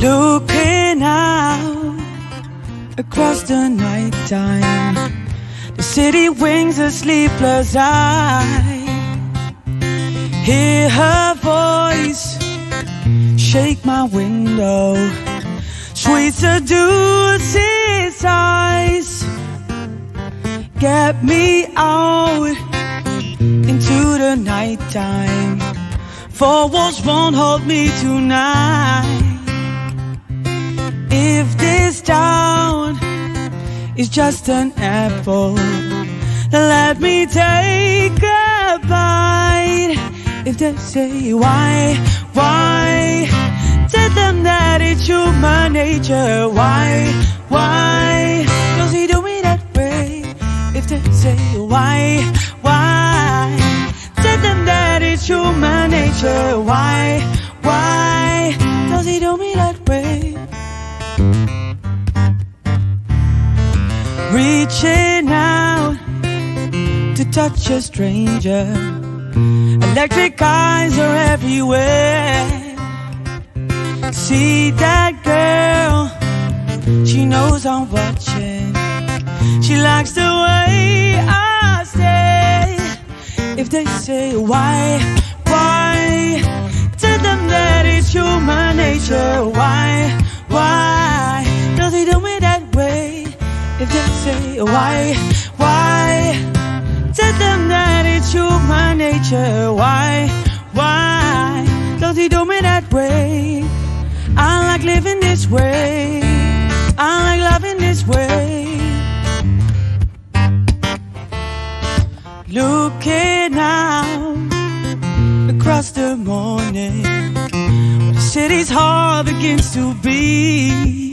Looking out across the night time, the city wings a sleepless eye. Hear her voice shake my window, sweet seduces eyes. Get me out into the night time. Four walls won't hold me tonight. Is just an apple, let me take a bite. If they say why, why, tell them that it's human nature. Why, why, does he do me that way? If they say why, Reaching out to touch a stranger. Electric eyes are everywhere. See that girl, she knows I'm watching. She likes the way I stay. If they say why, why, tell them that it's human nature. Why, why, tell them that it's human nature. Why, why, does he do me that way? I like living this way. I like loving this way. Looking out across the morning, the city's heart begins to beat.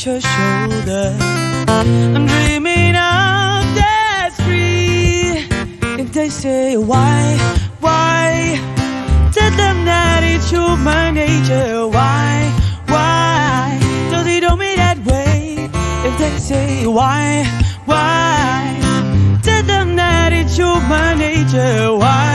Touch her shoulder. I'm dreaming of that street. If they say why, why, tell them that it's human nature. Why, why, does he do me that way? If they say why, why, tell them that it's human nature. Why,